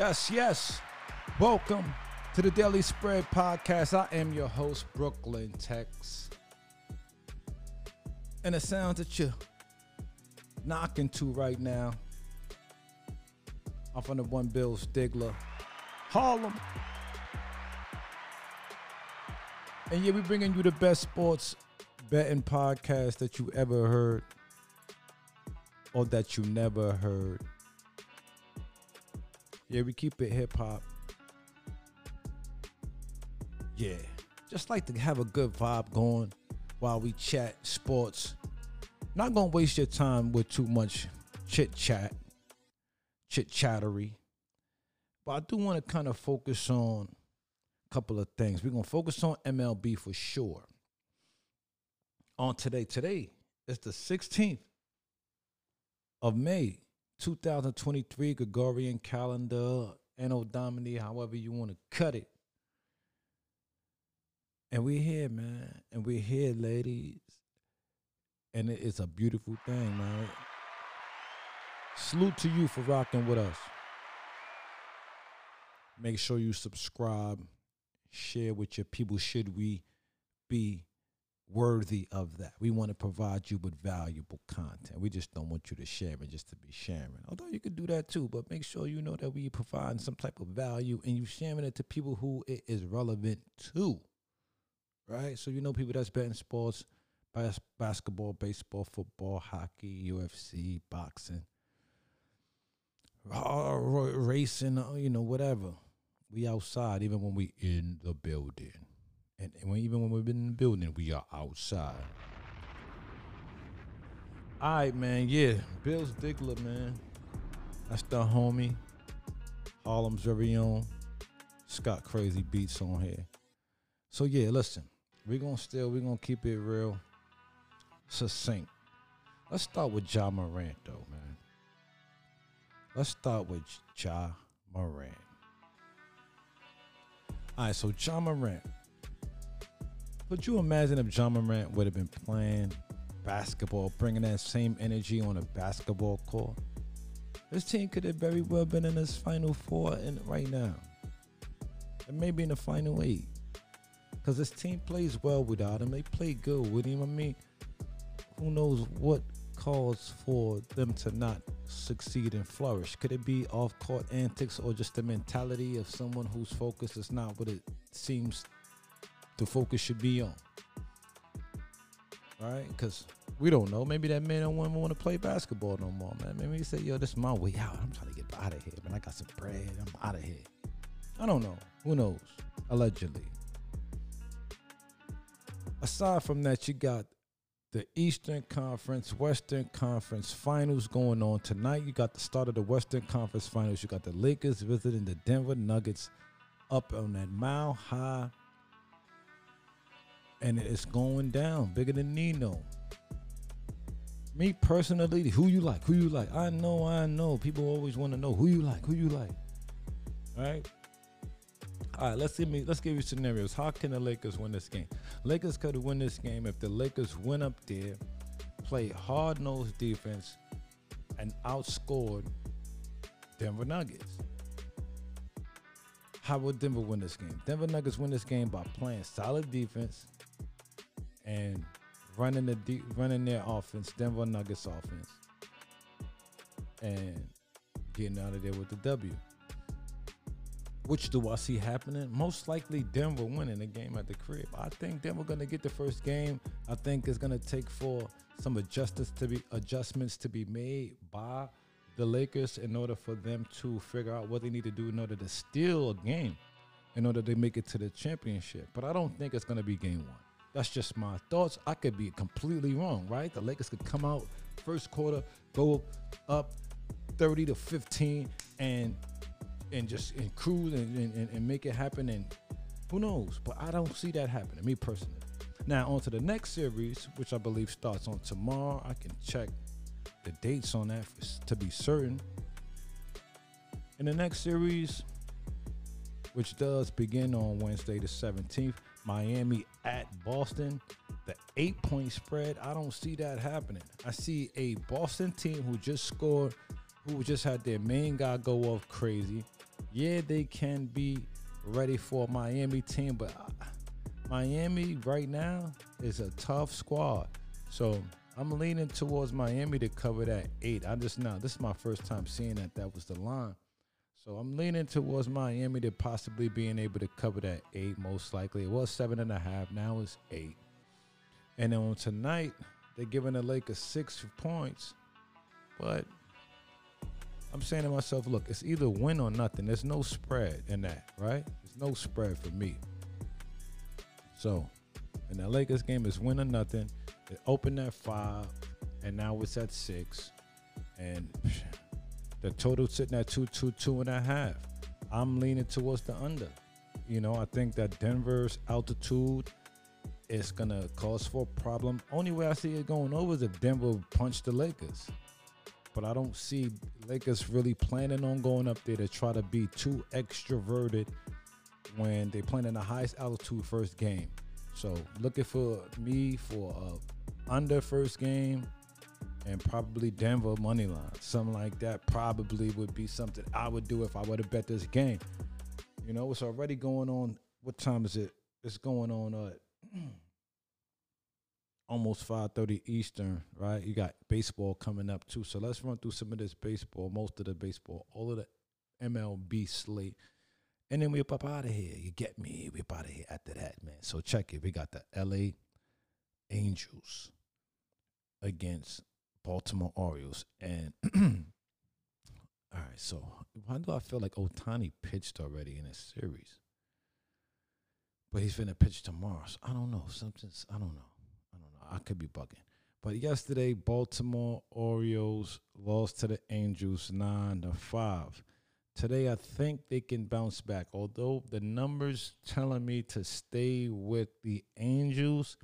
Yes, yes. Welcome to the Daily Spread Podcast. I am your host, Brooklyn Tex. And the sounds that you're knocking to right now, off on the one Bill Stigler, Harlem. And yeah, we're bringing you the best sports betting podcast that you ever heard or that you never heard. Yeah, we keep it hip hop. Yeah, just like to have a good vibe going while we chat sports. Not gonna waste your time with too much chit chat, chit chattery. But I do want to kind of focus on a couple of things. We're gonna focus on MLB for sure. On today, today is the 16th of May, 2023 Gregorian calendar, Anno Domini, however you want to cut it. And we're here, man. And we're here, ladies. And it is a beautiful thing, man. Salute to you for rocking with us. Make sure you subscribe, share with your people. Should we be worthy of that. We want to provide you with valuable content. We just don't want you to share it just to be sharing. Although you could do that too, but make sure you know that we provide some type of value and you sharing it to people who it is relevant to. Right? So you know people that's betting sports, bas- basketball, baseball, football, hockey, UFC, boxing, racing, uh, you know, whatever. We outside even when we in the building. And, and when, even when we've been in the building, we are outside. All right, man. Yeah, Bill's Stigler, man. That's the homie. Harlem's very own. Scott Crazy Beats on here. So yeah, listen. We're gonna still we're gonna keep it real succinct. Let's start with Ja Morant though, man. Let's start with Ja Morant. All right, so Ja Morant. Could you imagine if Ja Morant would have been playing basketball, bringing that same energy on a basketball court? This team could have very well been in this final four and right now. And maybe in the final eight. Because this team plays well without him. They play good with him. I mean, who knows what calls for them to not succeed and flourish? Could it be off court antics or just the mentality of someone whose focus is not what it seems the focus should be on? Right? Because we don't know. Maybe that man don't want to play basketball no more, man. Maybe he said, yo, this is my way out. I'm trying to get out of here, man. I got some bread. I'm out of here. I don't know. Who knows? Allegedly. Aside from that, you got the Eastern Conference, Western Conference finals going on tonight. You got the start of the Western Conference finals. You got the Lakers visiting the Denver Nuggets up on that mile high. And it's going down bigger than Nino. Me personally, who you like? Who you like? I know, I know. People always want to know who you like, who you like. All right. All right, let's give me let's give you scenarios. How can the Lakers win this game? Lakers could win this game if the Lakers went up there, played hard-nosed defense, and outscored Denver Nuggets. How would Denver win this game? Denver Nuggets win this game by playing solid defense and running the de- running their offense, Denver Nuggets offense, and getting out of there with the W. Which do I see happening? Most likely Denver winning the game at the crib. I think Denver gonna get the first game. I think it's gonna take for some adjustments to be adjustments to be made by the Lakers in order for them to figure out what they need to do in order to steal a game, in order to make it to the championship. But I don't think it's gonna be game one. That's just my thoughts. I could be completely wrong, right? The Lakers could come out first quarter, go up 30 to 15, and and just and cruise and, and, and make it happen. And who knows? But I don't see that happening, me personally. Now on to the next series, which I believe starts on tomorrow. I can check the dates on that to be certain. In the next series, which does begin on Wednesday the 17th, Miami at Boston. The eight point spread, I don't see that happening. I see a Boston team who just scored, who just had their main guy go off crazy, Yeah, they can be ready for a Miami team, but uh, Miami right now is a tough squad. So I'm leaning towards Miami to cover that eight. I just now this is my first time seeing that that was the line. So I'm leaning towards Miami to possibly being able to cover that eight, most likely. It was seven and a half, now it's eight. And then on tonight, they're giving the Lakers six points. But I'm saying to myself, look, it's either win or nothing. There's no spread in that, right? There's no spread for me. So, in the Lakers game, is win or nothing. It opened at five, and now it's at six, and the total sitting at two, two, two and a half. I'm leaning towards the under. You know, I think that Denver's altitude is gonna cause for a problem. Only way I see it going over is if Denver punch the Lakers but I don't see Lakers really planning on going up there to try to be too extroverted when they're playing in the highest altitude first game. So looking for me for a under first game and probably Denver money line, something like that. Probably would be something I would do if I were to bet this game. You know, it's already going on. What time is it? It's going on. Uh, almost 5:30 Eastern, right? You got baseball coming up too. So let's run through some of this baseball, most of the baseball, all of the MLB slate. And then we up out of here. You get me? We up out of here after that, man. So check it. We got the LA Angels against Baltimore Orioles. And all right, so why do I feel like Ohtani pitched already in a series? But he's gonna pitch tomorrow. So I don't know. Something's I don't know. I don't know. I could be bugging. But yesterday, Baltimore Orioles lost to the Angels nine to five. Today, I think they can bounce back. Although the numbers telling me to stay with the Angels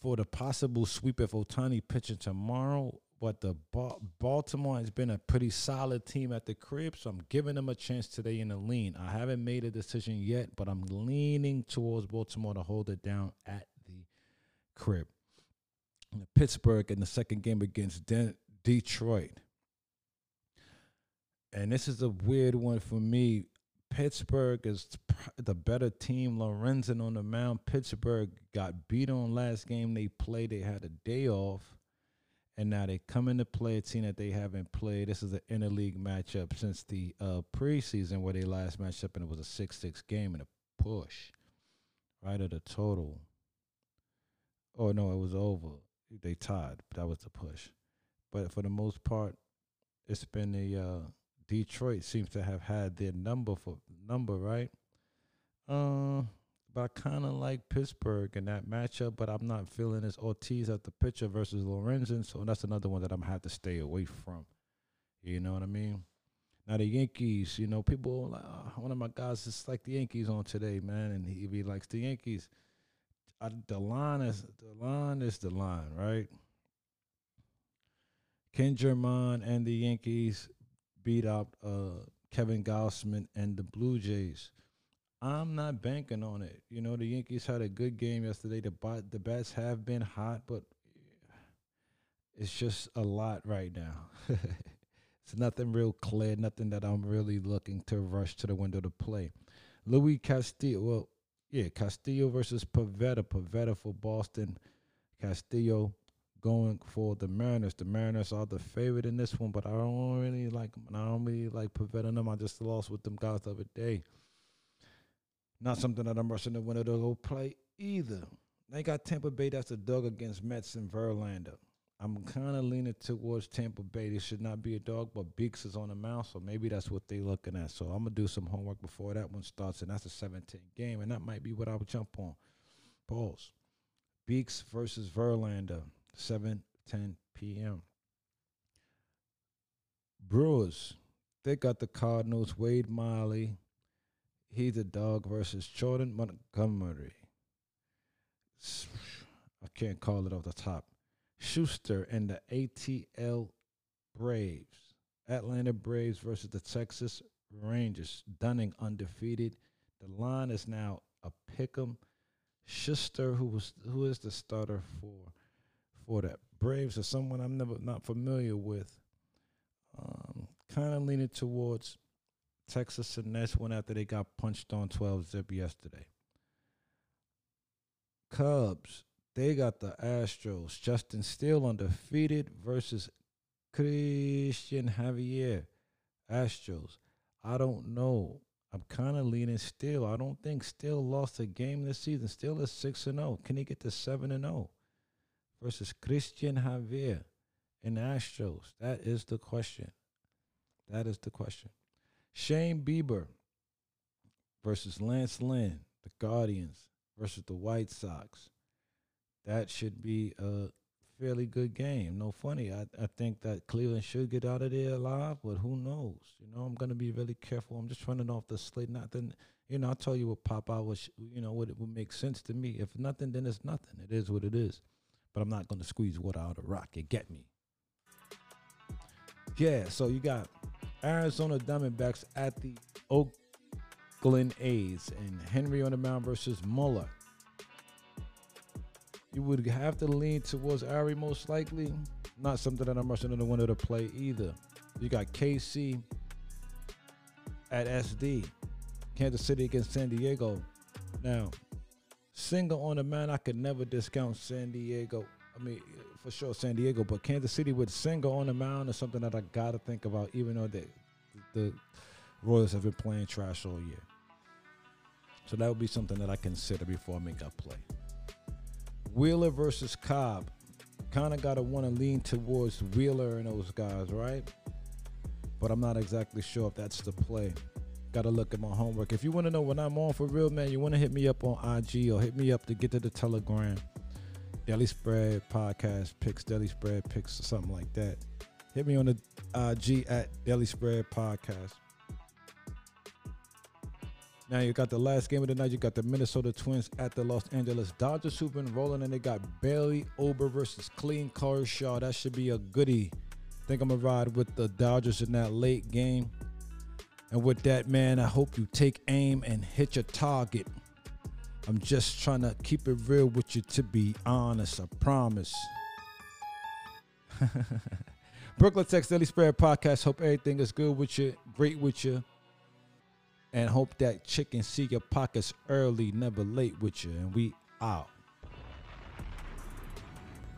for the possible sweep if Ohtani pitching tomorrow. But the ba- Baltimore has been a pretty solid team at the crib, so I'm giving them a chance today in the lean. I haven't made a decision yet, but I'm leaning towards Baltimore to hold it down at the crib. Pittsburgh in the second game against De- Detroit. And this is a weird one for me. Pittsburgh is the better team. Lorenzen on the mound. Pittsburgh got beat on last game they played. They had a day off. And now they come into play a team that they haven't played. This is an interleague matchup since the uh, preseason where they last matched up and it was a 6 6 game and a push. Right at a total. Oh, no, it was over they tied. That was the push. But for the most part, it's been a uh, Detroit seems to have had their number for number right. Uh, but I kind of like Pittsburgh in that matchup, but I'm not feeling this Ortiz at the pitcher versus Lorenzen, so that's another one that I'm gonna have to stay away from. You know what I mean? Now the Yankees, you know, people. Uh, one of my guys is like the Yankees on today, man, and he, he likes the Yankees. I, the line is the line is the line, right? Ken Germán and the Yankees beat out uh, Kevin Gausman and the Blue Jays. I'm not banking on it. You know, the Yankees had a good game yesterday. The bat, the bats have been hot, but it's just a lot right now. it's nothing real clear, nothing that I'm really looking to rush to the window to play. Luis Castillo, well, yeah, Castillo versus Pivetta. Pivetta for Boston. Castillo going for the Mariners. The Mariners are the favorite in this one, but I don't really like them. I don't really like preventing them. I just lost with them guys the other day. Not something that I'm rushing the winner to go play either. They got Tampa Bay. That's a dog against Mets and Verlander. I'm kind of leaning towards Tampa Bay. This should not be a dog, but Beeks is on the mound, so maybe that's what they're looking at. So I'm gonna do some homework before that one starts, and that's a 17 game, and that might be what I would jump on. Pause. Beeks versus Verlander, 7 10 p.m. Brewers, they got the Cardinals. Wade Miley, he's a dog versus Jordan Montgomery. I can't call it off the top. Shuster and the ATL Braves. Atlanta Braves versus the Texas Rangers. Dunning undefeated. The line is now a pick'em. Shuster, who was who is the starter for for that. Braves, or someone I'm never not familiar with. Um, kind of leaning towards Texas and Nets went after they got punched on 12 zip yesterday. Cubs, they got the Astros. Justin Steele undefeated versus Cristian Javier. Astros. I don't know. I'm kind of leaning Steele. I don't think Steele lost a game this season. Steele is 6 and 0. Can he get to 7 and 0 versus Cristian Javier and Astros? That is the question. That is the question. Shane Bieber versus Lance Lynn, the Guardians versus the White Sox. That should be a fairly good game. No funny. I, I think that Cleveland should get out of there alive, but who knows? You know, I'm gonna be really careful. I'm just running off the slate. Nothing, you know, I'll tell you what pop out you know what it would make sense to me. If nothing, then it's nothing. It is what it is. But I'm not gonna squeeze water out of rock. You get me? Yeah, so you got Arizona Diamondbacks at the Oakland A's and Henry on the mound versus Muller. You would have to lean towards Ari most likely. Not something that I'm rushing in the window to play either. You got KC at SD. Kansas City against San Diego. Now, Singer on the mound, I could never discount San Diego. I mean, for sure San Diego, but Kansas City with Singer on the mound is something that I gotta think about, even though they, the Royals have been playing trash all year. So that would be something that I consider before I make a play. Wheeler versus Cobb. Kind of gotta want to lean towards Wheeler and those guys, right? But I'm not exactly sure if that's the play. Gotta look at my homework. If you want to know when I'm on for real, man, you want to hit me up on IG or hit me up to get to the Telegram. Daily Spread Podcast Picks, Daily Spread Picks, or something like that. Hit me on the IG at Daily Spread Podcast. Now you got the last game of the night. You got the Minnesota Twins at the Los Angeles Dodgers who've been rolling, and they got Bailey Ober versus Clayton Kershaw. That should be a goodie. Think I'm gonna ride with the Dodgers in that late game. And with that, man, I hope you take aim and hit your target. I'm just trying to keep it real with you to be honest. I promise. Brooklyn Tex Daily Spread Podcast. Hope everything is good with you, great with you. And hope that chicken see your pockets early, never late with you. And we out.